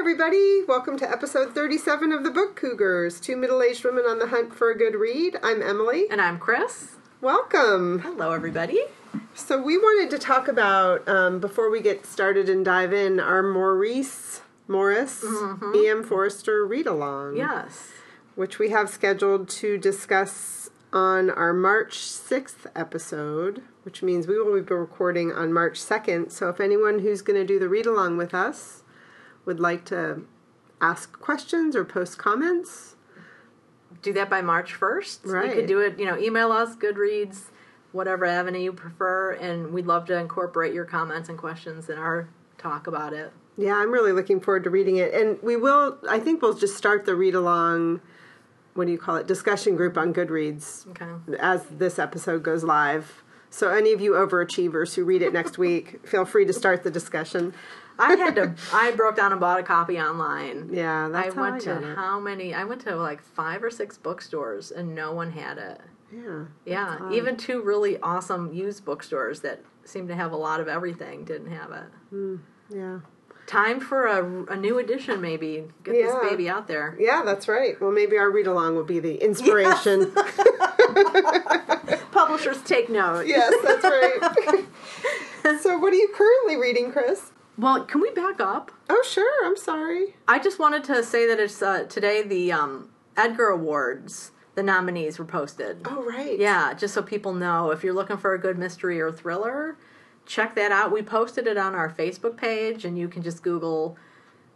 everybody. Welcome to episode 37 of the Book Cougars, two middle aged women on the hunt for a good read. I'm Emily. And I'm Chris. Welcome. Hello, everybody. So, we wanted to talk about, um, before we get started and dive in, our Maurice Morris E.M. Forster read along. Yes. Which we have scheduled to discuss on our March 6th episode, which means we will be recording on March 2nd. So, if anyone who's going to do the read along with us would like to ask questions or post comments, Do that by March 1st. Right. You could do it, you know, email us, Goodreads, whatever avenue you prefer, and we'd love to incorporate your comments and questions in our talk about it. yeah, I'm really looking forward to reading it. And we will, I think we'll just start the read along, what do you call it, discussion group on Goodreads Okay. as this episode goes live. So, any of you overachievers who read it next week, feel free to start the discussion. I had to, I broke down and bought a copy online. Yeah, I how went I to it. how many? I went to like five or six bookstores and no one had it. Yeah. Yeah, even two really awesome used bookstores that seem to have a lot of everything didn't have it. Hmm, yeah. Time for a, a new edition, maybe. Get Yeah. this baby out there. Yeah, that's right. Well, maybe our read along will be the inspiration. Publishers take note. yes, that's right. so, what are you currently reading, Chris? Well, can we back up? Oh, sure. I'm sorry. I just wanted to say that it's uh, today the um, Edgar Awards. The nominees were posted. Oh, right. Yeah, just so people know if you're looking for a good mystery or thriller, check that out. We posted it on our Facebook page, and you can just Google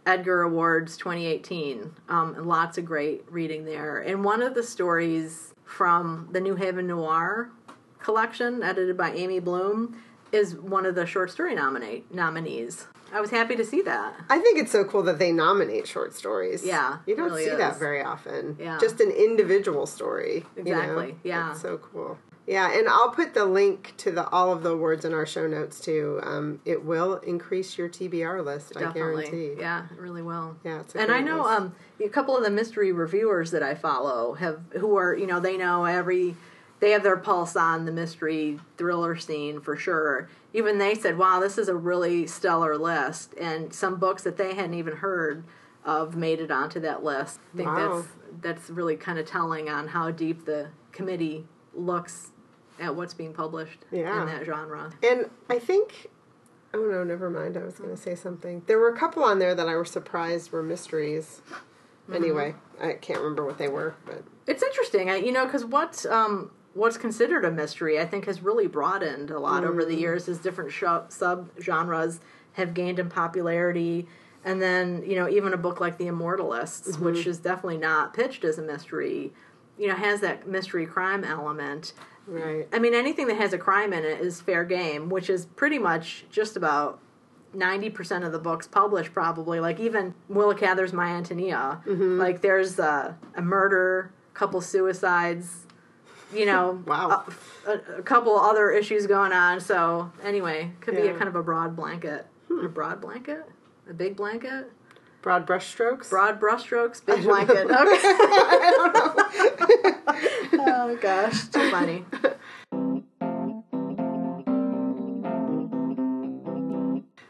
Edgar Awards 2018. Um, and lots of great reading there. And one of the stories from the New Haven Noir collection, edited by Amy Bloom, is one of the short story nominate nominees. I was happy to see that. I think it's so cool that they nominate short stories. Yeah, You don't really see that very often. Yeah. Just an individual story. you know? Exactly, yeah. So cool. Yeah, and I'll put the link to the all of the awards in our show notes too. Um, it will increase your TBR list, I Definitely. guarantee. Yeah, it really will. Yeah, it's a and I know um, a couple of the mystery reviewers that I follow have who are you know they know every they have their pulse on the mystery thriller scene for sure. Even they said, "Wow, this is a really stellar list," and some books that they hadn't even heard of made it onto that list. I think Wow. that's that's really kind of telling on how deep the committee looks at what's being published Yeah. in that genre. And I think, oh no, never mind. I was going to say something. There were a couple on there that I was surprised were mysteries. Mm-hmm. Anyway, I can't remember what they were, but It's interesting, I, you know, because what um, what's considered a mystery, I think, has really broadened a lot over the mm. years as different sub genres have gained in popularity. And then, you know, even a book like The Immortalists, mm-hmm. which is definitely not pitched as a mystery, you know, has that mystery crime element. right. I mean, anything that has a crime in it is fair game, which is pretty much just about 90% of the books published, probably. Like, even Willa Cather's My Antonia. Mm-hmm. Like, there's a, a murder, couple suicides, you know, Wow. a, a, couple other issues going on. So, anyway, could be a kind of a broad blanket. Hmm. A broad blanket? A big blanket? Broad brushstrokes. Broad brushstrokes, big blanket. Okay. oh, gosh. Too funny.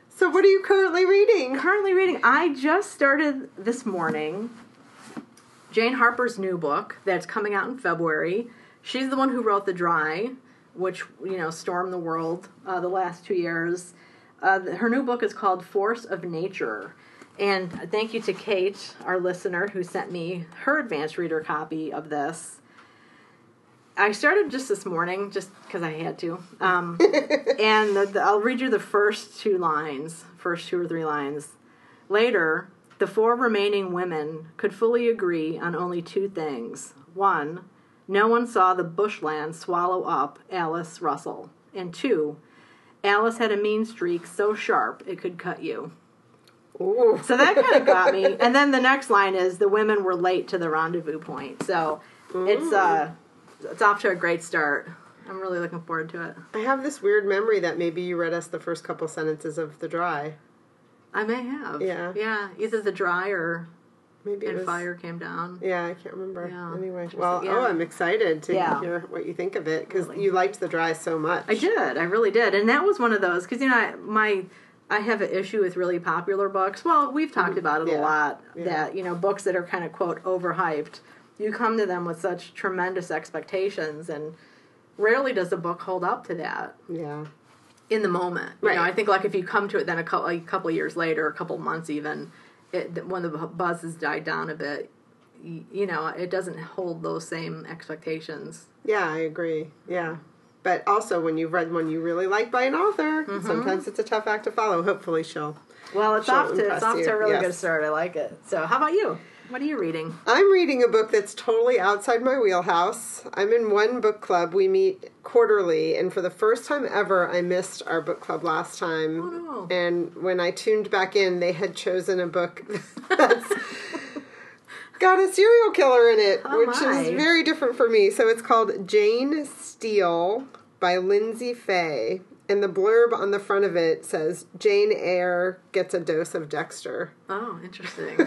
So, what are you currently reading? currently reading i just started this morning jane harper's new book that's coming out in february she's the one who wrote the dry which you know stormed the world uh, the last two years uh, her new book is called force of nature and thank you to kate our listener who sent me her advanced reader copy of this I started just this morning, just because I had to. Um, and the, the, I'll read you the first two lines, first two or three lines. Later, the four remaining women could fully agree on only two things. One, no one saw the bushland swallow up Alice Russell. And two, Alice had a mean streak so sharp it could cut you. Ooh. So that kind of got me. And then the next line is the women were late to the rendezvous point. So it's uh it's off to a great start. I'm really looking forward to it. I have this weird memory that maybe you read us the first couple sentences of The Dry. I may have. Yeah. Yeah. Either the dry or Maybe it and was. fire came down. Yeah, I can't remember. Yeah. Anyway, well, oh, yeah. oh, I'm excited to Yeah. hear what you think of it because Really. you liked The Dry so much. I did. I really did. And that was one of those because you know I, my I have an issue with really popular books. Well, we've talked about it a lot. That you know, books that are kind of quote overhyped. You come to them with such tremendous expectations, and rarely does the book hold up to that Yeah. in the moment. You Right. know, I think like if you come to it then a couple, a couple years later, a couple months even, it, when the buzz has died down a bit, you know, it doesn't hold those same expectations. Yeah, I agree. Yeah. But also, when you've read one you really like by an author, Mm-hmm. sometimes it's a tough act to follow. Hopefully, she'll. Well, it's She'll off to it's off you, to a really yes. good start. I like it. So, how about you? What are you reading? I'm reading a book that's totally outside my wheelhouse. I'm in one book club. We meet quarterly, and for the first time ever, I missed our book club last time. Oh, no. And when I tuned back in, they had chosen a book that's got a serial killer in it, Oh, which my. is very different for me. So it's called Jane Steele by Lyndsay Faye. And the blurb on the front of it says Jane Eyre gets a dose of Dexter. Oh, interesting.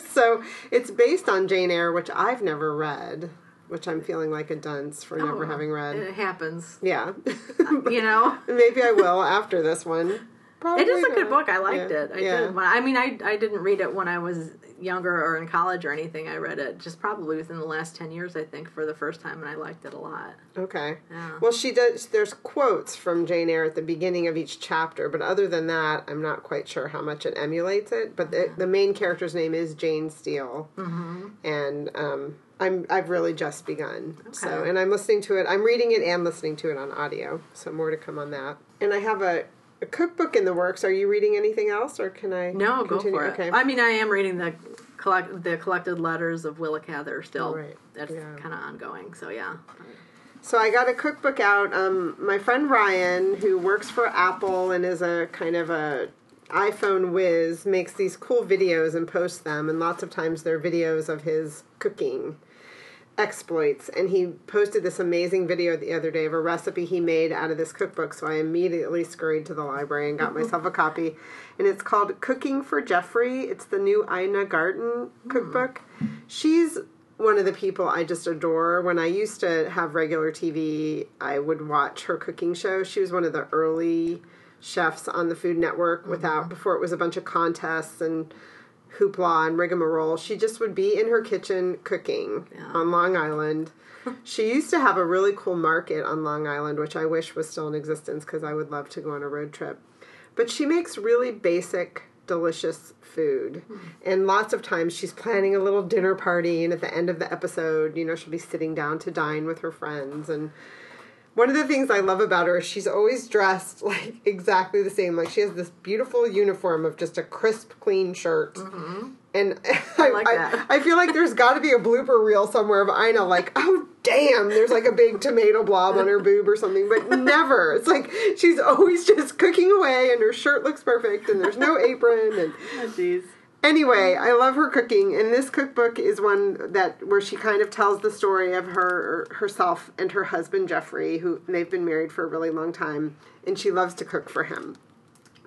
so it's based on Jane Eyre, which I've never read, which I'm feeling like a dunce for never Oh, having read. It happens. Yeah. You know, Maybe I will after this one. Probably it is a good book. I liked Yeah. it. I yeah. did. I mean, I I didn't read it when I was younger or in college or anything. I read it just probably within the last ten years. I think for the first time, and I liked it a lot. Okay. Yeah. Well, she does. There's quotes from Jane Eyre at the beginning of each chapter, but other than that, I'm not quite sure how much it emulates it. But the, the main character's name is Jane Steele, mm-hmm. and um, I'm I've really just begun. Okay. So, and I'm listening to it. I'm reading it and listening to it on audio. So more to come on that. And I have a, a cookbook in the works. Are you reading anything else, or can I? No, go continue? for it. Okay. I mean, I am reading the collect the collected letters of Willa Cather still. Right. That's Yeah. kind of ongoing. So yeah. So I got a cookbook out. Um, my friend Ryan, who works for Apple and is a kind of a iPhone whiz, makes these cool videos and posts them. And lots of times they're videos of his cooking exploits. And he posted this amazing video the other day of a recipe he made out of this cookbook. So I immediately scurried to the library and got mm-hmm. myself a copy. And it's called Cooking for Jeffrey. It's the new Ina Garten mm. cookbook. She's one of the people I just adore. When I used to have regular TV, I would watch her cooking show. She was one of the early chefs on the Food Network without mm-hmm. before it was a bunch of contests and hoopla and rigmarole. She just would be in her kitchen cooking Yeah. on Long Island. she used to have a really cool market on Long Island, which I wish was still in existence because I would love to go on a road trip. But she makes really basic, delicious food. Hmm. And lots of times she's planning a little dinner party, and at the end of the episode, you know, she'll be sitting down to dine with her friends. And one of the things I love about her is she's always dressed like exactly the same. Like she has this beautiful uniform of just a crisp, clean shirt. Mm-hmm. And I, like I. I feel like there's got to be a blooper reel somewhere of Ina, like, oh damn, there's like a big tomato blob on her boob or something, but never. It's like she's always just cooking away, and her shirt looks perfect, and there's no apron, and Oh, jeez. Anyway, I love her cooking, and this cookbook is one that where she kind of tells the story of her herself and her husband Jeffrey, who they've been married for a really long time, and she loves to cook for him.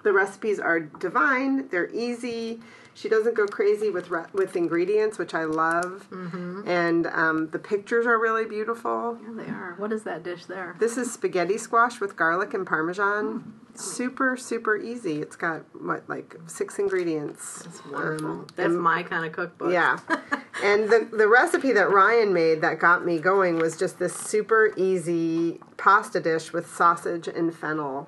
The recipes are divine; they're easy. She doesn't go crazy with re- with ingredients, which I love, and um, the pictures are really beautiful. Yeah, they are. What is that dish there? This is spaghetti squash with garlic and parmesan. Super, super easy. It's got what like six ingredients. That's wonderful. Um, That's and- my kind of cookbook. yeah. and the the recipe that Ryan made that got me going was just this super easy pasta dish with sausage and fennel.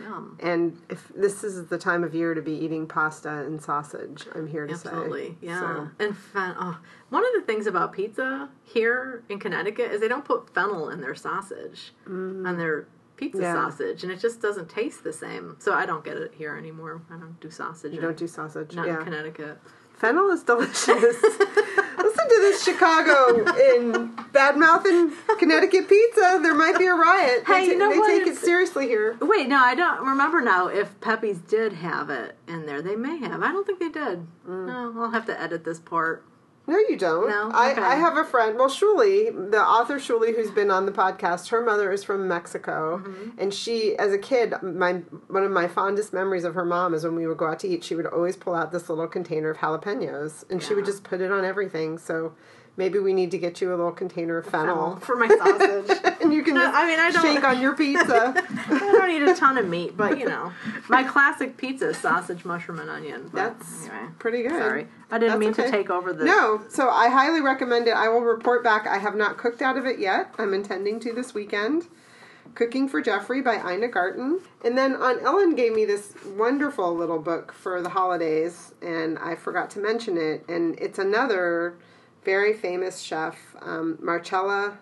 Yum. And if this is the time of year to be eating pasta and sausage, I'm here to Absolutely, say. Absolutely, yeah. So, And fen- oh, one of the things about pizza here in Connecticut is they don't put fennel in their sausage, on their pizza. Yeah. sausage, and it just doesn't taste the same. So I don't get it here anymore. I don't do sausage. you don't do sausage. not yeah. in Connecticut. Fennel is delicious. Listen to this Chicago in bad mouth and Connecticut pizza. There might be a riot. Hey, they you know they take it seriously here. Wait, no, I don't remember now if Pepe's did have it in there. They may have. I don't think they did. Mm. No, I'll have to edit this part. No, you don't. No? I, Okay. I have a friend. Well, Shuli, the author Shuli, who's been on the podcast, her mother is from Mexico, Mm-hmm. and she, as a kid, my one of my fondest memories of her mom is when we would go out to eat. She would always pull out this little container of jalapenos, and she would just put it on everything. So Maybe we need to get you a little container of fennel, for my sausage. and you can No, I mean, I don't- shake on your pizza. I don't need a ton of meat, but you know, my classic pizza is sausage, mushroom, and onion. That's anyway, pretty good. sorry, I didn't That's mean okay. to take over the. No, so I highly recommend it. I will report back. I have not cooked out of it yet. I'm intending to this weekend. Cooking for Jeffrey by Ina Garten. And then on Ellen gave me this wonderful little book for the holidays, and I forgot to mention it. And it's another very famous chef, um, Marcella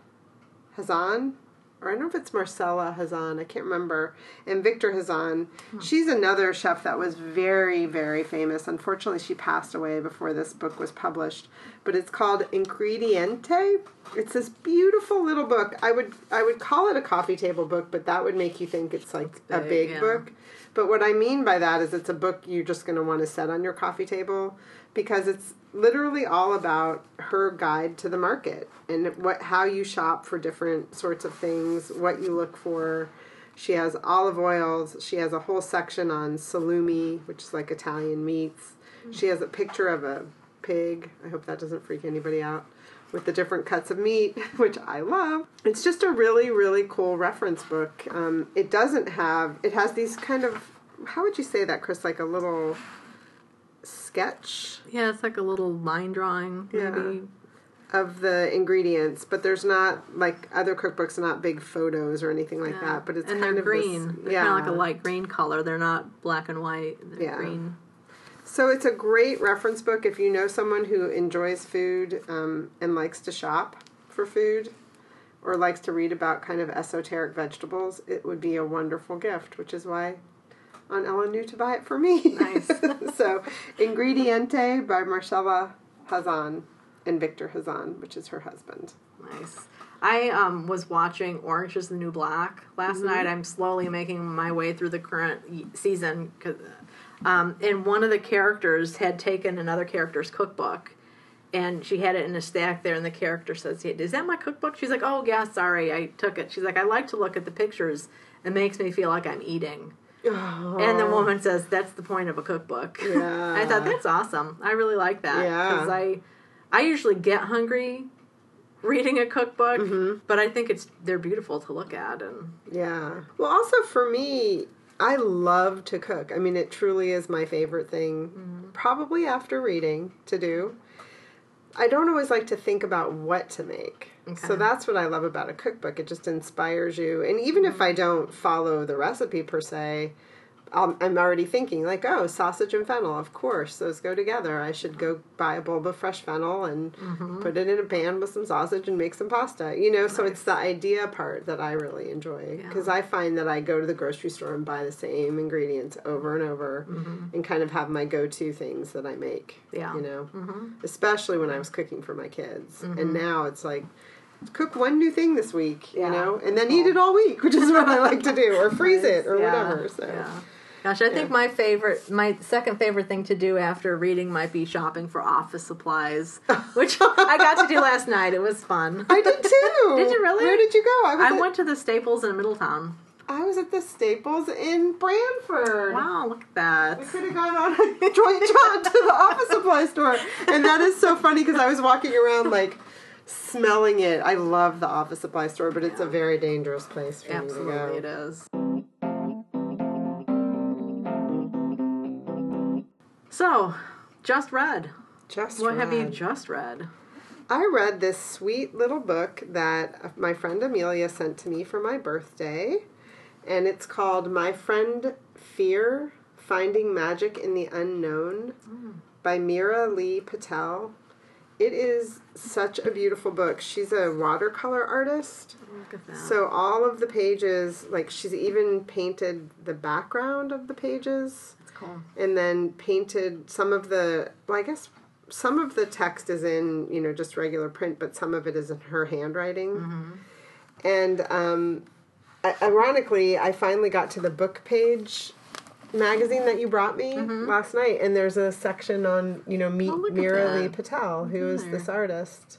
Hazan. Or I don't know if it's Marcella Hazan, I can't remember. And Victor Hazan. She's another chef that was very, very famous. Unfortunately, she passed away before this book was published. But it's called Ingredienti. It's this beautiful little book. I would I would call it a coffee table book, but that would make you think it's like a big, big yeah. book. But what I mean by that is it's a book you're just going to want to set on your coffee table because it's literally all about her guide to the market and what how you shop for different sorts of things, what you look for. She has olive oils. She has a whole section on salumi, which is like Italian meats. She has a picture of a pig. I hope that doesn't freak anybody out. With the different cuts of meat, which I love. It's just a really, really cool reference book. Um, it doesn't have, it has these kind of, how would you say that, Chris? Like a little sketch Yeah, it's like a little line drawing, Yeah. maybe. of the ingredients, but there's not like other cookbooks, not big photos or anything like Yeah. that. But it's and kind of green. This, They're yeah, kind of like a light green color. They're not black and white. They're Yeah. green. So it's a great reference book if you know someone who enjoys food um, and likes to shop for food or likes to read about kind of esoteric vegetables. It would be a wonderful gift, which is why Aunt Ellen knew to buy it for me. Nice. so Ingredienti by Marcella Hazan and Victor Hazan, which is her husband. Nice. I um, was watching Orange is the New Black last Mm-hmm. night. I'm slowly making my way through the current season. season. 'cause, Um, and one of the characters had taken another character's cookbook. And she had it in a stack there, and the character says, "Hey, Is that my cookbook? She's like, Oh, yeah, sorry, I took it. She's like, I like to look at the pictures. It makes me feel like I'm eating. And the woman says, That's the point of a cookbook. Yeah. I thought, That's awesome. I really like that. Yeah. Because I, I usually get hungry reading a cookbook, Mm-hmm. but I think it's they're beautiful to look at. And Yeah. Well, also for me, I love to cook. I mean, it truly is my favorite thing, probably after reading, to do. I don't always like to think about what to make. So that's what I love about a cookbook. It just inspires you. And even if I mm-hmm. don't follow the recipe per se, um, I'm already thinking, like, oh, sausage and fennel, of course, those go together. I should go buy a bulb of fresh fennel and mm-hmm. put it in a pan with some sausage and make some pasta. You know, so it's the idea part that I really enjoy. Because I find that I go to the grocery store and buy the same ingredients over and over mm-hmm. and kind of have my go to things that I make. Yeah. You know, especially when I was cooking for my kids. And now it's like, cook one new thing this week, Yeah, you know, and then that's eat it all week, which is what I like to do, or freeze it or Yeah, whatever. So. yeah. Gosh, I think my favorite, my second favorite thing to do after reading might be shopping for office supplies, which I got to do last night. It was fun. I did too. Did you really? Where did you go? I I at, went to the Staples in Middletown. I was at the Staples in Branford. Wow, look at that. We could have gone on a joint jaunt to the office supply store. And that is so funny because I was walking around like smelling it. I love the office supply store, but it's a very dangerous place for me to go. Absolutely, it is. So, just read. Just What have you just read? I read this sweet little book that my friend Amelia sent to me for my birthday, and it's called My Friend Fear Finding Magic in the Unknown mm. by Meera Lee Patel. It is such a beautiful book. She's a watercolor artist. Look at that. So all of the pages, like she's even painted the background of the pages That's cool. and then painted some of the well i guess some of the text is in you know just regular print but some of it is in her handwriting and um, ironically i finally got to the book page magazine that you brought me last night and there's a section on you know meet Oh, look at meera lee patel who is this artist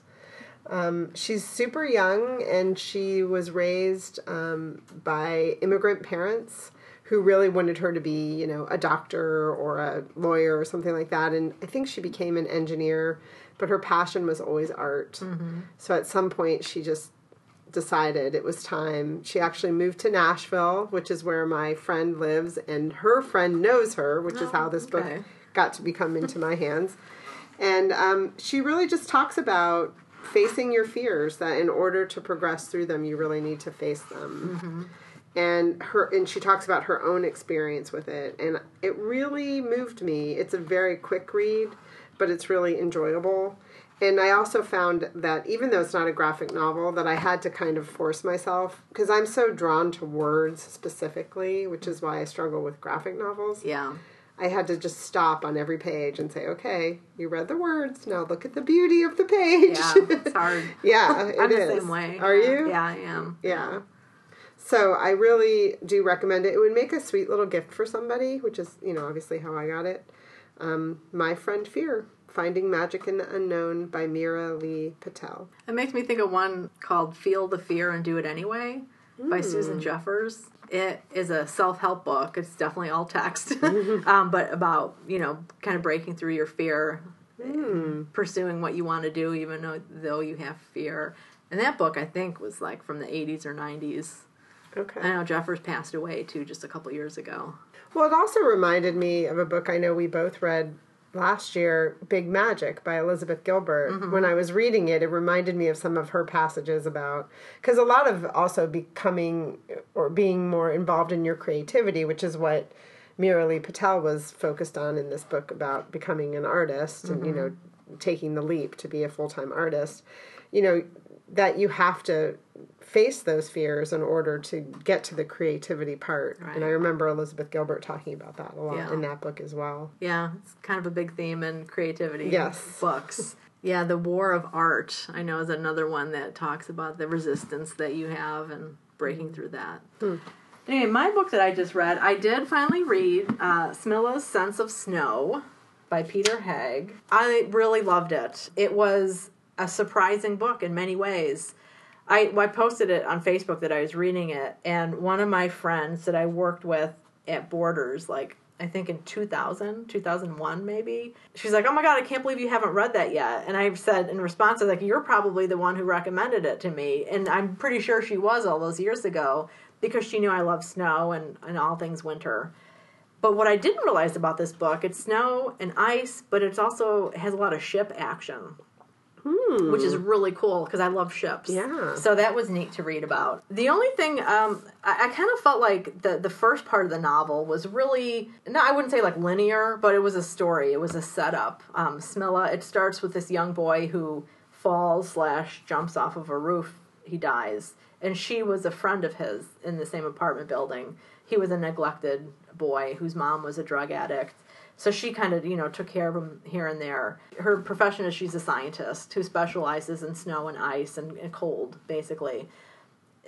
um, she's super young and she was raised um, by immigrant parents who really wanted her to be, you know, a doctor or a lawyer or something like that. And I think she became an engineer, but her passion was always art. Mm-hmm. So at some point, she just decided it was time. She actually moved to Nashville, which is where my friend lives, and her friend knows her, which is how this book got to become into my hands. And um, she really just talks about facing your fears that in order to progress through them, you really need to face them. And her and she talks about her own experience with it, and it really moved me. It's a very quick read, but it's really enjoyable. And I also found that even though it's not a graphic novel, that I had to kind of force myself because I'm so drawn to words specifically, which is why I struggle with graphic novels. Yeah. I had to just stop on every page and say, "Okay, you read the words. Now look at the beauty of the page." Yeah. It's hard. yeah, it I'm the same way. Are Yeah. you? Yeah, I am. Yeah. So I really do recommend it. It would make a sweet little gift for somebody, which is, you know, obviously how I got it. Um, My Friend Fear, Finding Magic in the Unknown by Meera Lee Patel. It makes me think of one called Feel the Fear and Do It Anyway by Susan Jeffers. It is a self help book. It's definitely all text, um, but about, you know, kind of breaking through your fear, pursuing what you want to do, even though, though you have fear. And that book, I think, was like from the 80s or 90s. Okay. I know Jeffers passed away too just a couple years ago. Well, it also reminded me of a book I know we both read last year, Big Magic by Elizabeth Gilbert. Mm-hmm. When I was reading it, it reminded me of some of her passages about because a lot of also becoming or being more involved in your creativity, which is what Meera Lee Patel was focused on in this book about becoming an artist and you mm-hmm. know taking the leap to be a full time artist. You know that you have to face those fears in order to get to the creativity part. And I remember Elizabeth Gilbert talking about that a lot Yeah. in that book as well. Yeah, it's kind of a big theme in creativity Yes. books. Yeah, The War of Art, I know, is another one that talks about the resistance that you have and breaking through that. Anyway, my book that I just read, I did finally read uh, Smilla's Sense of Snow by Peter Høeg. I really loved it. It was a surprising book in many ways. I, I posted it on Facebook that I was reading it, and one of my friends that I worked with at Borders, like I think in 2000, 2001 maybe, she's like, "Oh my god, I can't believe you haven't read that yet." And I said in response, I was like, "You're probably the one who recommended it to me," and I'm pretty sure she was all those years ago because she knew I love snow and, and all things winter. But what I didn't realize about this book, it's snow and ice, but it's also it has a lot of ship action which is really cool because I love ships. Yeah. So that was neat to read about. The only thing um, I, I kind of felt like the the first part of the novel was really no, I wouldn't say like linear, but it was a story. It was a setup. Um, Smilla. It starts with this young boy who falls slash jumps off of a roof. He dies, and she was a friend of his in the same apartment building. He was a neglected boy whose mom was a drug addict. So she kind of, you know, took care of him here and there. Her profession is she's a scientist who specializes in snow and ice and, and cold, basically.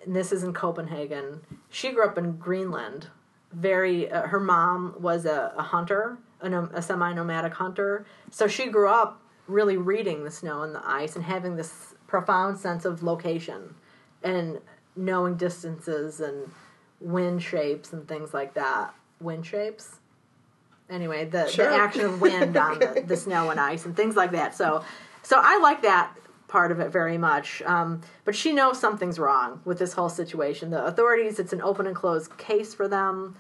And this is in Copenhagen. She grew up in Greenland. Very, uh, her mom was a, a hunter, a, a semi-nomadic hunter. So she grew up really reading the snow and the ice and having this profound sense of location and knowing distances and wind shapes and things like that. Wind shapes? Anyway the, Sure. the action of wind on the, the snow and ice and things like that. So so i like that part of it very much. Um, but she knows something's wrong with this whole situation. The authorities it's an open and closed case for them.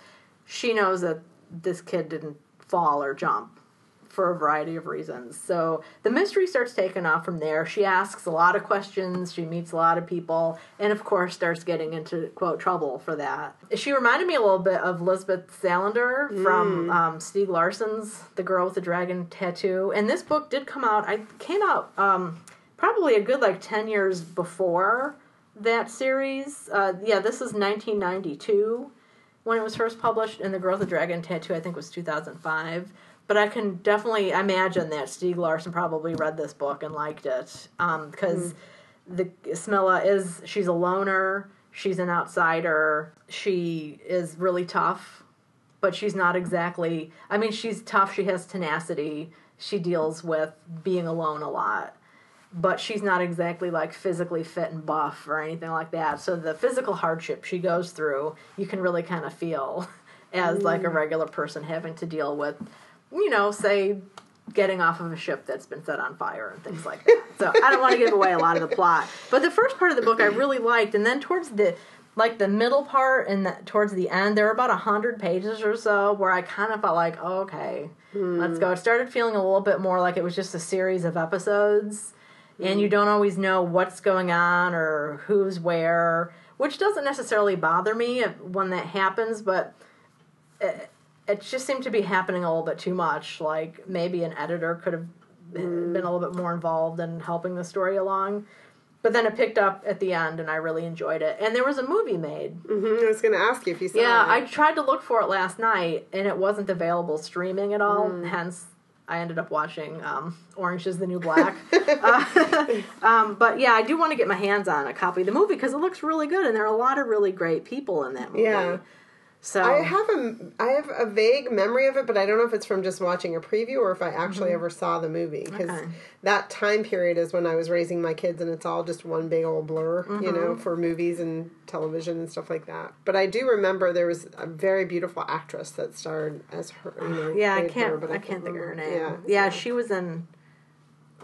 She knows that this kid didn't fall or jump for a variety of reasons. So the mystery starts taking off from there. She asks a lot of questions, she meets a lot of people, and of course starts getting into quote trouble for that. She reminded me a little bit of Lisbeth Salander from um, Stieg Larsson's The Girl with the Dragon Tattoo. And this book did come out, I came out um, probably a good like 10 years before that series. Uh, yeah, this is 1992 when it was first published, and The Girl with the Dragon Tattoo, I think, was 2005. But I can definitely imagine that Stieg Larsson probably read this book and liked it um, because mm. the Smilla is she's a loner, she's an outsider, she is really tough, but she's not exactly. I mean, she's tough. She has tenacity. She deals with being alone a lot but she's not exactly like physically fit and buff or anything like that. So the physical hardship she goes through, you can really kind of feel. as like a mm. regular person having to deal with, you know, say getting off of a ship that's been set on fire and things like that. So I don't want to give away a lot of the plot. But the first part of the book I really liked, and then towards the like the middle part and the, towards the end, there were about a hundred pages or so where I kind of felt like, oh, okay, let's go. Hmm. It started feeling a little bit more like it was just a series of episodes, and you hmm. don't always know what's going on or who's where, which doesn't necessarily bother me when that happens, but it, it just seemed to be happening a little bit too much. Like maybe an editor could have been a little bit more involved in helping the story along. But then it picked up at the end, and I really enjoyed it. And there was a movie made. hmm I was going to ask you if you saw Yeah, it. Yeah, I tried to look for it last night, and it wasn't available streaming at all. Hence, I ended up watching um, Orange is the New Black. uh, um, but yeah, I do want to get my hands on a copy of the movie because it looks really good, and there are a lot of really great people in that movie. Yeah. So I have a I have a vague memory of it, but I don't know if it's from just watching a preview or if I actually ever saw the movie because Mm-hmm. Okay. that time period is when I was raising my kids, and it's all just one big old blur, you Mm-hmm. know, for movies and television and stuff like that. But I do remember there was a very beautiful actress that starred as her. You know, yeah, I can't. her, but I can't think of her name. Yeah, Yeah, she was in.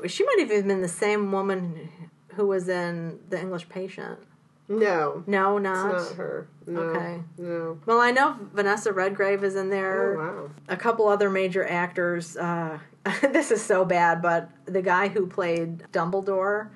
She might have even been the same woman who was in The English Patient. No, No, it's not. not her. No, Okay. no. Well, I know Vanessa Redgrave is in there. Oh wow. a couple other major actors. Uh, this is so bad, but the guy who played Dumbledore,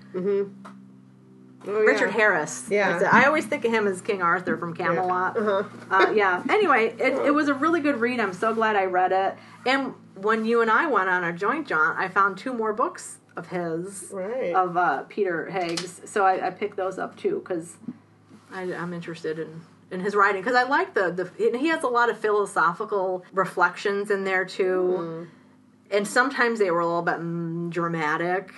Oh, Richard yeah. Harris. Yeah. I always think of him as King Arthur from Camelot. Uh-huh. Uh, yeah. Anyway, it, it was a really good read. I'm so glad I read it. And when you and I went on our joint jaunt, I found two more books of his, Right. of uh, Peter Høeg's. So I, I picked those up too because I'm interested in. In his writing, because I like the the and he has a lot of philosophical reflections in there too, and sometimes they were a little bit mm, dramatic,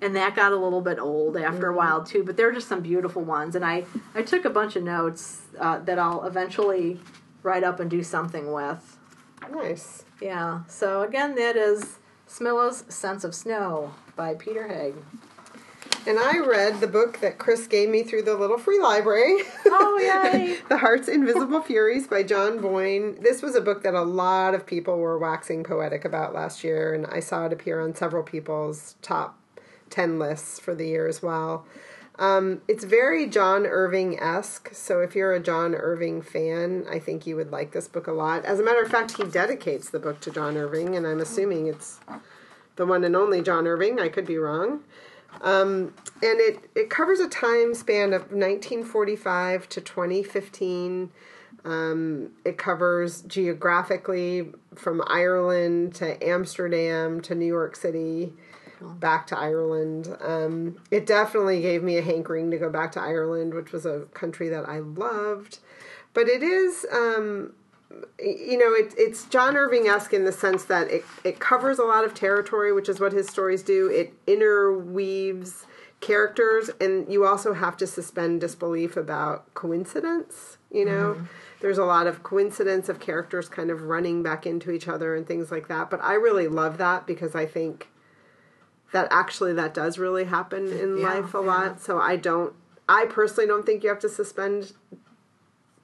and that got a little bit old after a while too. But they're just some beautiful ones, and I I took a bunch of notes uh, that I'll eventually write up and do something with. Nice. Yeah. So again, that is Smilla's Sense of Snow by Peter Høeg. And I read the book that Chris gave me through the little free library. Oh yay! the Heart's Invisible Furies by John Boyne. This was a book that a lot of people were waxing poetic about last year, and I saw it appear on several people's top 10 lists for the year as well. Um, it's very John Irving esque, so if you're a John Irving fan, I think you would like this book a lot. As a matter of fact, he dedicates the book to John Irving, and I'm assuming it's the one and only John Irving. I could be wrong. Um, and it, it covers a time span of 1945 to 2015. Um, it covers geographically from Ireland to Amsterdam to New York City, back to Ireland. Um, it definitely gave me a hankering to go back to Ireland, which was a country that I loved. But it is, um, you know, it, it's John Irving esque in the sense that it, it covers a lot of territory, which is what his stories do. It interweaves characters, and you also have to suspend disbelief about coincidence. You know, mm-hmm. there's a lot of coincidence of characters kind of running back into each other and things like that. But I really love that because I think that actually that does really happen in Yeah, life a yeah. lot. So I don't, I personally don't think you have to suspend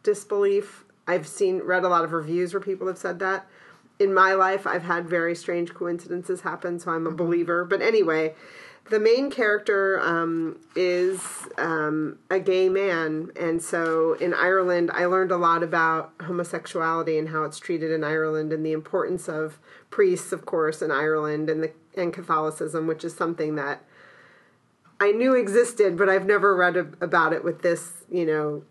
disbelief. I've seen read a lot of reviews where people have said that. In my life, I've had very strange coincidences happen, so I'm a believer. But anyway, the main character um, is um, a gay man, and so in Ireland, I learned a lot about homosexuality and how it's treated in Ireland, and the importance of priests, of course, in Ireland, and the and Catholicism, which is something that I knew existed, but I've never read a, about it with this, you know,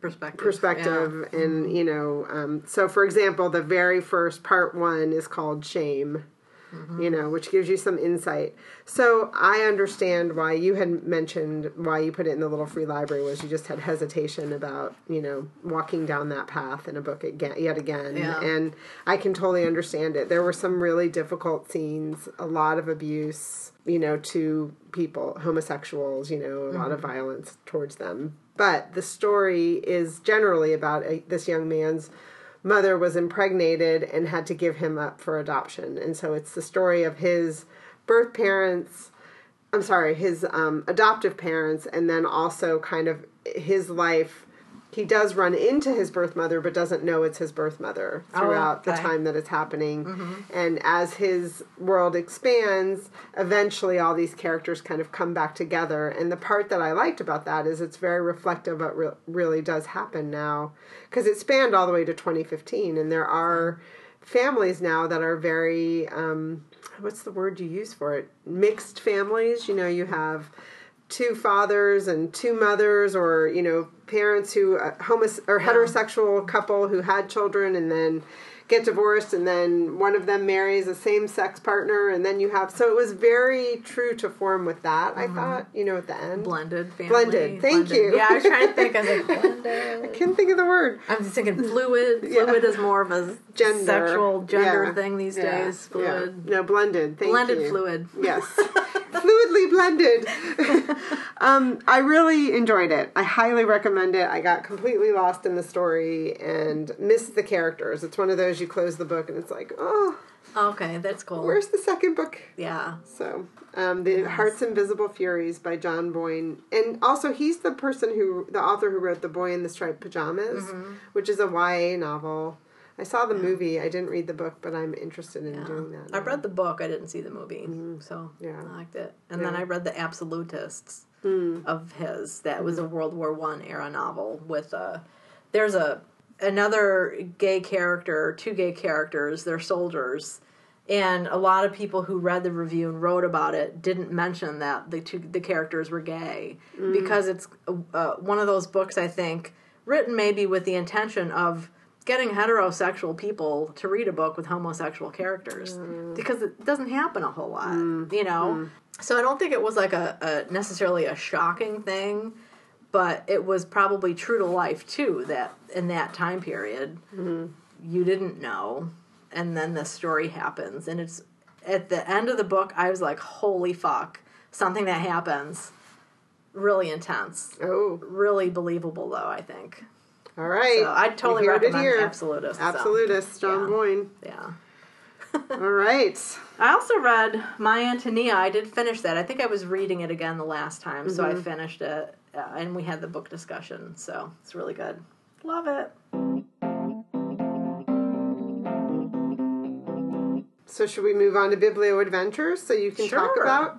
Perspective. perspective and you know um, so for example the very first part one is called shame you know which gives you some insight. So i understand why you had mentioned why you put it in the little free library was you just had hesitation about you know walking down that path in a book again yet again. Yeah. and i can totally understand it. There were some really difficult scenes a lot of abuse you know to people homosexuals you know a lot of mm-hmm. violence towards them. But the story is generally about a, this young man's mother was impregnated and had to give him up for adoption. And so it's the story of his birth parents i'm sorry his um, adoptive parents and then also kind of his life he does run into his birth mother, but doesn't know it's his birth mother throughout the okay. time that it's happening. And as his world expands, eventually all these characters kind of come back together. And the part that I liked about that is it's very reflective of what re- really does happen now, because it spanned all the way to 2015, and there are families now that are very um, what's the word you use for it mixed families you know you have two fathers and two mothers or you know parents who uh, homos- or heterosexual couple who had children and then get divorced and then one of them marries a same-sex partner and then you have so it was very true to form with that i thought you know at the end Blended family. Blended, thank you. Yeah, I was trying to think. I was like, blended. can't think of the word I'm just thinking fluid. Fluid is more of a Gender. sexual gender Yeah. thing these Yeah. days. Yeah. Fluid. no blended thank you. Blended you. fluid. Yes. Fluidly blended. um, I really enjoyed it. I highly recommend it. I got completely lost in the story and missed the characters. It's one of those you close the book and it's like, oh, Okay, that's cool. where's the second book? yeah. So, um, the Heart's Invisible Furies by John Boyne, and also he's the person who, the author who wrote The Boy in the Striped Pajamas, Mm-hmm. which is a YA novel. I saw the movie. I didn't read the book, but I'm interested in doing that. I now. read the book. I didn't see the movie, so Yeah. I liked it. And then I read the Absolutists Hmm. of his. That was a World War One era novel with a. There's a another gay character, two gay characters. They're soldiers, and a lot of people who read the review and wrote about it didn't mention that the two the characters were gay because it's uh, one of those books. I think written maybe with the intention of getting heterosexual people to read a book with homosexual characters mm. because it doesn't happen a whole lot, mm. you know. Mm. So I don't think it was like a, a necessarily a shocking thing, but it was probably true to life too. That in that time period, you didn't know, and then the story happens, and it's at the end of the book. I was like, "Holy fuck!" Something that happens, really intense, Oh, really believable though. I think. All right. So I'd totally You heard it recommend here. Absolutist. so, Absolutist, John yeah. Boyne. yeah. All right. I also read My Antonia. I did finish that. I think I was reading it again the last time, so I Mm-hmm. finished it, uh, and we had the book discussion. So it's really good. Love it. So should we move on to Biblio Adventures so you can talk about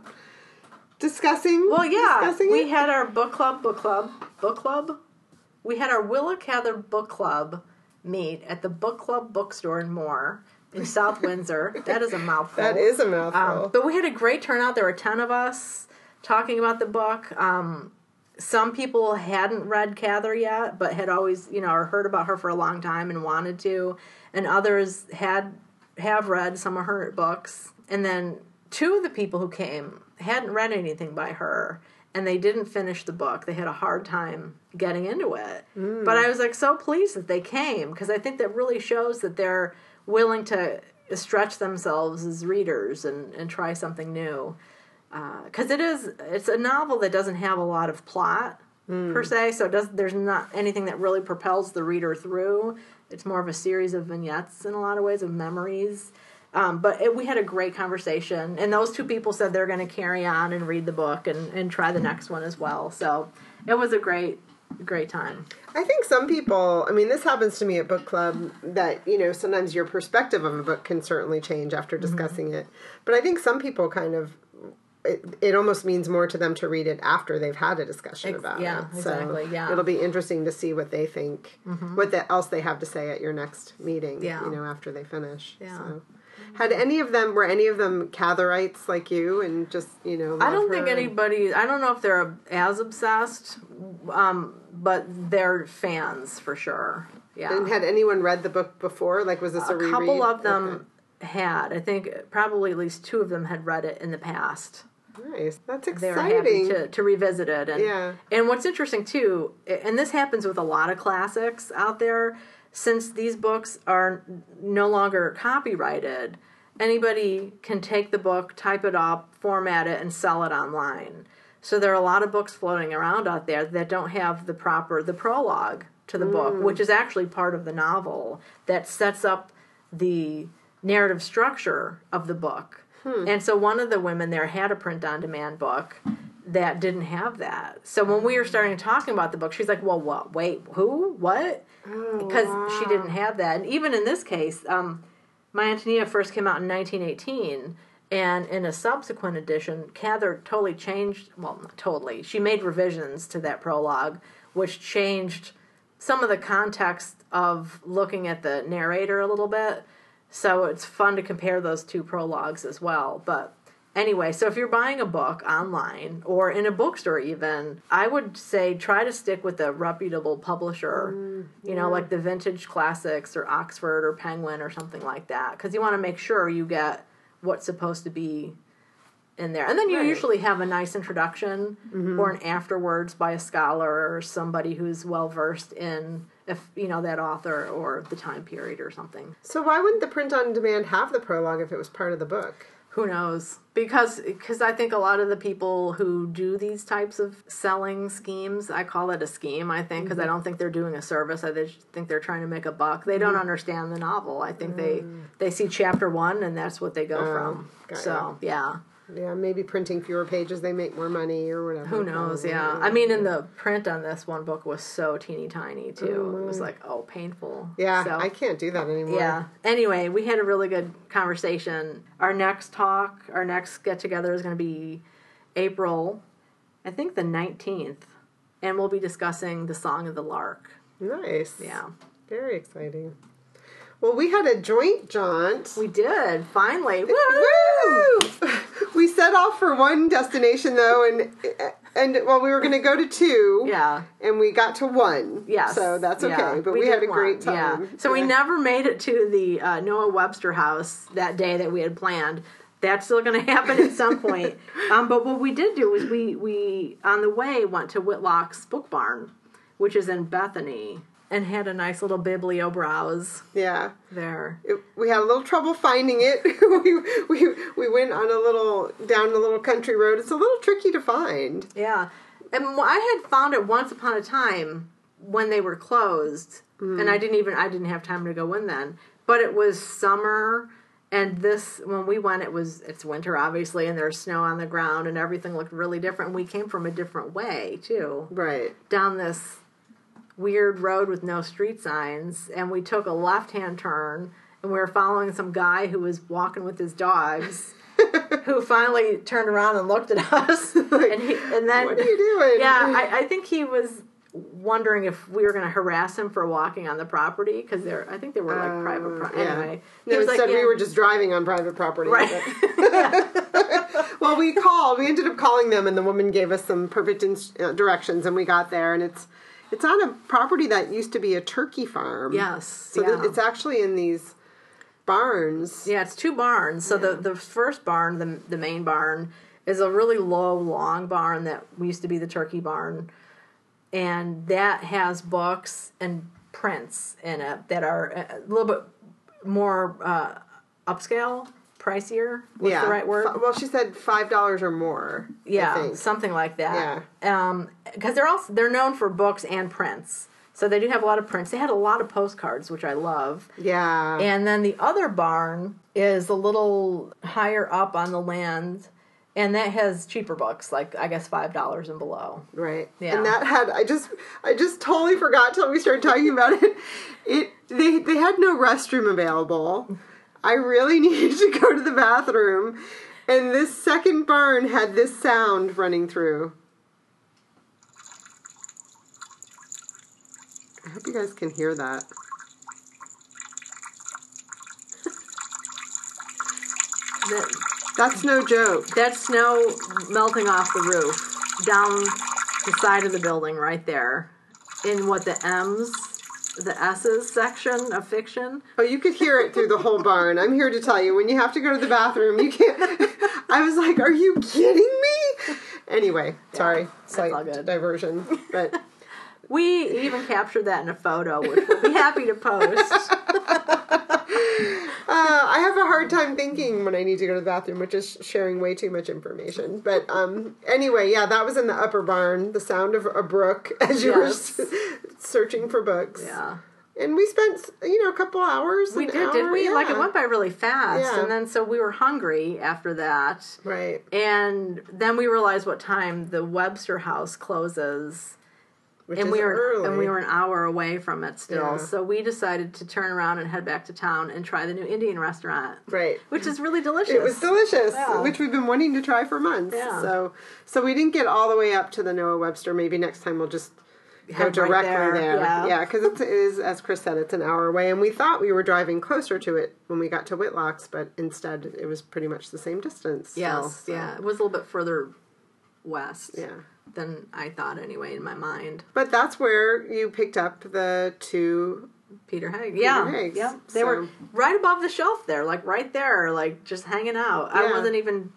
discussing? Well, yeah, discussing we it? had our book club, book club, book club. We had our Willa Cather book club meet at the book club bookstore in Moore in South Windsor. That is a mouthful. that is a mouthful. Um, but we had a great turnout. There were ten of us talking about the book. Um, some people hadn't read Cather yet, but had always, you know, or heard about her for a long time and wanted to, and others had have read some of her books. And then two of the people who came hadn't read anything by her, and they didn't finish the book. They had a hard time getting into it. Mm. But I was like so pleased that they came because I think that really shows that they're willing to stretch themselves as readers and, and try something new. Uh, because it is it's a novel that doesn't have a lot of plot mm. per se so it does there's not anything that really propels the reader through. It's more of a series of vignettes in a lot of ways of memories um, but it, we had a great conversation and those two people said they're going to carry on and read the book and, and try the next one as well so it was a great great time I think some people, I mean, this happens to me at book club that, you know, sometimes your perspective of a book can certainly change Mm-hmm. after discussing it. But I think some people kind of, it, it almost means more to them to read it after they've had a discussion about yeah, it. exactly, yeah. Mm-hmm. It'll be interesting to see what they think, what the, else they have to say at your next meeting, Yeah. you know, after they finish. Yeah. So. Had any of them, were any of them Catherites like you and just, you know, I don't think anybody. I don't know if they're as obsessed, um, but they're fans for sure. Yeah, And had anyone read the book before? Like, was this a, a reread? couple of them Okay. had. I think probably at least two of them had read it in the past. Nice. That's They were happy exciting. to, to revisit it. And, Yeah. and what's interesting too, and this happens with a lot of classics out there, since these books are no longer copyrighted, anybody can take the book, type it up, format it, and sell it online. So there are a lot of books floating around out there that don't have the proper the prologue to the book, mm. which is actually part of the novel that sets up the narrative structure of the book. Hmm. And so one of the women there had a print on demand book that didn't have that. So when we were starting to talking about the book, she's like, "Well, what? Wait, who? What?" Oh, Because she didn't have that. And even in this case, um, My Antonia first came out in 1918, and in a subsequent edition, Cather totally changed. Well, not totally. She made revisions to that prologue, which changed some of the context of looking at the narrator a little bit. So it's fun to compare those two prologues as well. But anyway, so if you're buying a book online or in a bookstore, even, I would say try to stick with a reputable publisher, you know, like the Vintage Classics or Oxford or Penguin or something like that, because you want to make sure you get what's supposed to be in there. And then you Right. usually have a nice introduction Mm-hmm. or an afterwards by a scholar or somebody who's well versed in if you know that author or the time period or something. So why wouldn't the print on demand have the prologue if it was part of the book? Who knows? Because because I think a lot of the people who do these types of selling schemes, I call it a scheme. I think because I mm-hmm. don't think they're doing a service. I just think they're trying to make a buck. They don't mm-hmm. understand the novel. I think they mm. they see chapter one and that's what they go oh, from. got So yeah, Yeah, maybe printing fewer pages, they make more money or whatever. who knows? probably. Yeah, I mean, in the print on this one book was so teeny tiny too. It was mm-hmm. like oh painful. Yeah, So- I can't do that anymore. Yeah. Anyway, we had a really good conversation. Our next talk, our next get together is going to be April, I think the 19th. And we'll be discussing the Song of the Lark. Nice. Yeah. Very exciting. Well, we had a joint jaunt. We did, finally. Woo! We set off for one destination though, and and well, we were going to go to two. Yeah. And we got to one. Yes. So that's okay. Yeah, but we, had did a great one. time. Yeah. So we never made it to the uh, Noah Webster house that day that we had planned. That's still going to happen at some point. Um, but what we did do was we we on the way went to Whitlock's Book Barn, which is in Bethany, and had a nice little biblio browse Yeah. there. It, we had a little trouble finding it. we, we we went on a little down a little country road. It's a little tricky to find. Yeah, and I had found it once upon a time when they were closed, mm-hmm. and I didn't even I didn't have time to go in then. But it was summer, and this when we went, it was it's winter obviously, and there's snow on the ground, and everything looked really different. We came from a different way too, Right. down this weird road with no street signs, and we took a left hand turn, and we were following some guy who was walking with his dogs. who finally turned around and looked at us, and he, and then What are you doing? yeah, I, I think he was wondering if we were going to harass him for walking on the property because they're. I think they were like private. Pro- Uh, yeah. Anyway, No, he was like, yeah. we were just driving on private property. right. but- well, we called. We ended up calling them, and the woman gave us some perfect ins- uh, directions, and we got there, and it's it's on a property that used to be a turkey farm. yes. So yeah. it's actually in these barns. yeah, it's two barns. So the the first barn, the the main barn, is a really low, long barn that used to be the turkey barn, and that has books and prints in it that are a little bit more uh, upscale, pricier. What's yeah. the right word? Well, she said five dollars or more. Yeah, something like that. Yeah. Um, because they're also they're known for books and prints, so they do have a lot of prints. They had a lot of postcards, which I love. Yeah. And then the other barn is a little higher up on the land, and that has cheaper books, like I guess five dollars and below. Right. Yeah. And that had I just I just totally forgot till we started talking about it. It they they had no restroom available. I really needed to go to the bathroom. And this second barn had this sound running through. I hope you guys can hear that. That, That's no joke. that's snow melting off the roof down the side of the building right there, in what the M's, the S's section of fiction. Oh, you could hear it through the whole barn. I'm here to tell you, when you have to go to the bathroom, you can't. I was like, "Are you kidding me?" Anyway, sorry, slight diversion, but We even captured that in a photo, which we'll be happy to post. uh, I have a hard time thinking when I need to go to the bathroom, which is sharing way too much information. But um, anyway, yeah, that was in the upper barn. The sound of a brook as you Yes. were searching for books. Yeah. and we spent you know a couple hours. We did, did we? Like it went by really fast, Yeah. and then so we were hungry after that, right. and then we realized what time the Webster House closes, Which and is we were early. and we were an hour away from it still. Yeah. So we decided to turn around and head back to town and try the new Indian restaurant, right. which is really delicious. It was delicious, Yeah. which we've been wanting to try for months. Yeah. So, so we didn't get all the way up to the Noah Webster. Maybe next time we'll just go Head right directly there, there. yeah. Yeah, because it is, as Chris said, it's an hour away, and we thought we were driving closer to it when we got to Whitlock's, but instead it was pretty much the same distance. Yes, so, yeah, it was a little bit further west yeah. Than I thought anyway in my mind. But that's where you picked up the two. Peter Høeg. Yeah. Higgs, Yep. They so- were right above the shelf there, like right there, like just hanging out. I wasn't even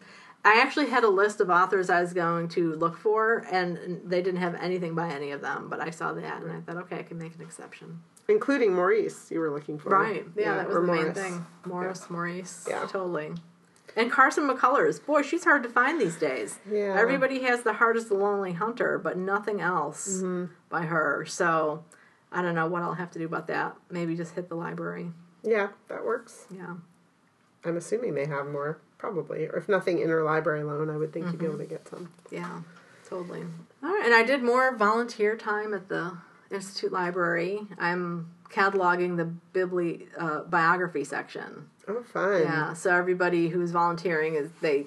I actually had a list of authors I was going to look for and they didn't have anything by any of them, but I saw that and I thought, okay, I can make an exception. Including Maurice, you were looking for. Right. Yeah, that was or the main thing. Morris, Maurice. Yeah. Totally. And Carson McCullers. Boy, she's hard to find these days. Yeah. Everybody has The Heart is the Lonely Hunter, but nothing else Mm-hmm. by her. So I don't know what I'll have to do about that. Maybe just hit the library. Yeah, that works. Yeah. I'm assuming they have more, probably. Or if nothing, interlibrary loan, I would think you'd be Mm-hmm. able to get some. Yeah, totally. All right, and I did more volunteer time at the Institute Library. I'm cataloging the bibli uh, biography section. Oh, fun. Yeah, so everybody who's volunteering is they,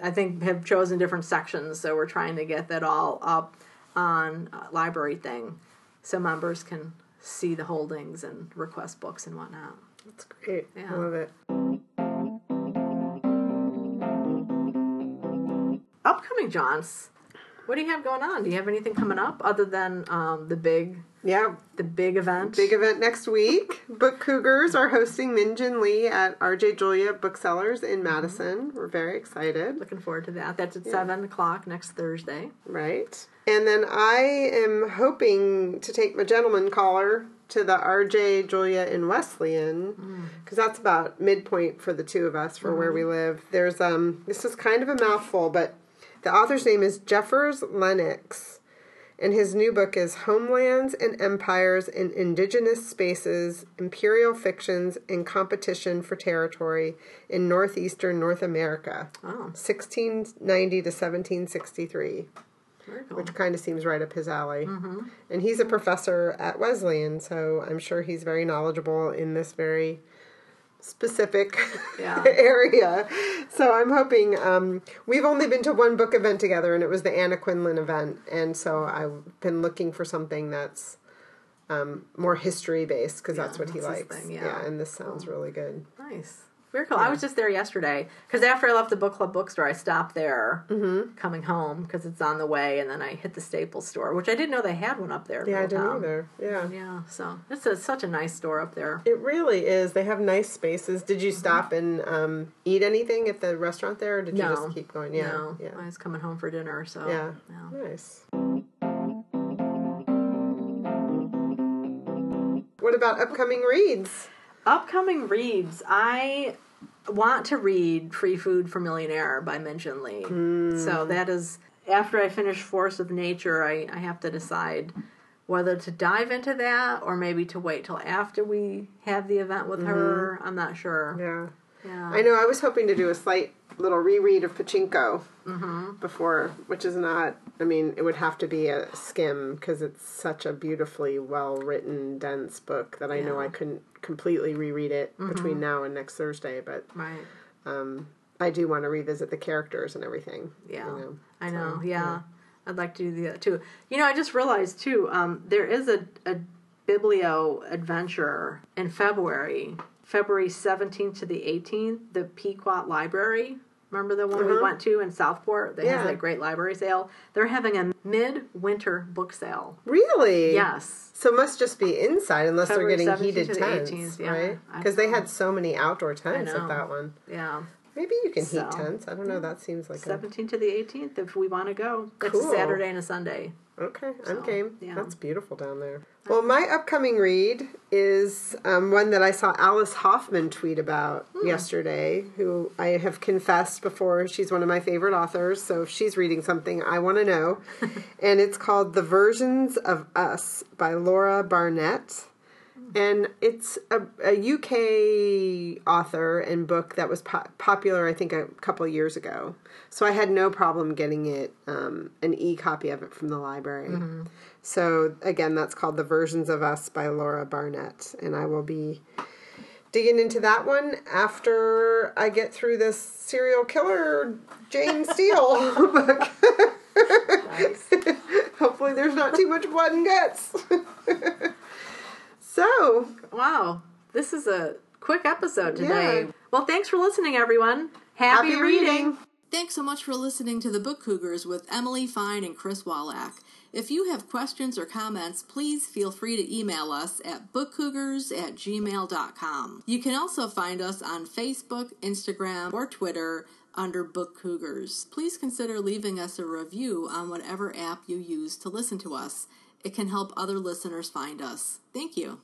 I think, have chosen different sections. So we're trying to get that all up on LibraryThing, so members can see the holdings and request books and whatnot. That's great. I love it. Upcoming Johns. What do you have going on? Do you have anything coming up other than um, the big Yeah, the big event? big event next week. Book Cougars are hosting Min Jin Lee at RJ Julia Booksellers in Madison. We're very excited. Looking forward to that. That's at seven o'clock next Thursday. Right. And then I am hoping to take my gentleman caller to the RJ Julia in Wesleyan because that's about midpoint for the two of us for where we live. There's um this is kind of a mouthful, but the author's name is Jeffers Lennox. And his new book is Homelands and Empires in Indigenous Spaces, Imperial Fictions, and Competition for Territory in Northeastern North America, Oh, 1690 to 1763 cool. which kind of seems right up his alley. Mm-hmm. And he's a professor at Wesleyan, so I'm sure he's very knowledgeable in this very specific Yeah. area. So I'm hoping um, we've only been to one book event together, and it was the Anna Quindlen event, and so I've been looking for something that's um, more history based because that's what he that's his likes. thing, yeah. and this sounds really good. Nice. Very cool. I was just there yesterday because after I left the book club bookstore, I stopped there coming home because it's on the way, and then I hit the Staples store, which I didn't know they had one up there. Yeah, I didn't either. Yeah. Yeah, so it's a, such a nice store up there. It really is. They have nice spaces. Did you stop and um, eat anything at the restaurant there, or did you No. just keep going? Yeah, no, yeah, I was coming home for dinner, so yeah. no. Nice. What about upcoming reads? Upcoming reads. I want to read Free Food for Millionaire by Min Jin Lee. Hmm. So that is after I finish Force of Nature, I, I have to decide whether to dive into that or maybe to wait till after we have the event with her. I'm not sure. Mm-hmm. Yeah, Yeah. I know. I was hoping to do a slight little reread of Pachinko before, which is not. I mean, it would have to be a skim because it's such a beautifully well written, dense book that I know I couldn't completely reread it between now and next Thursday, but. Right. um, I do want to revisit the characters and everything. Yeah. you know. I know. So, yeah. I'd like to do the too. You know, I just realized too. Um, there is a a biblio adventure in February, February seventeenth to the eighteenth. The Pequot Library. Remember the one we Uh-huh. went to in Southport? They Yeah. that great library sale. They're having a midwinter book sale. Really? Yes. So it must just be inside unless February they're getting heated tents, 18th, yeah. right? Because they had so many outdoor tents at that one. Yeah. Maybe you can heat So, tents. I don't know. That seems like a Seventeenth to the eighteenth, if we want to go. That's a Saturday and a Sunday. Okay. So, I'm game. yeah. That's beautiful down there. Well, my upcoming read is um, one that I saw Alice Hoffman tweet about Hmm. yesterday. Who I have confessed before she's one of my favorite authors. So if she's reading something, I want to know. and it's called "The Versions of Us" by Laura Barnett. And it's a, a UK author and book that was po- popular, I think, a couple years ago. So I had no problem getting it, um, an e copy of it from the library. So again, that's called The Versions of Us by Laura Barnett. And I will be digging into that one after I get through this serial killer Jane Steele book. Hopefully, there's not too much blood and guts. so, Wow, this is a quick episode today. Yeah. Well, thanks for listening, everyone. Happy, Happy reading. reading. Thanks so much for listening to the Book Cougars with Emily Fine and Chris Wolak. If you have questions or comments, please feel free to email us at bookcougars at gmail.com. You can also find us on Facebook, Instagram, or Twitter under Book Cougars. Please consider leaving us a review on whatever app you use to listen to us. It can help other listeners find us. Thank you.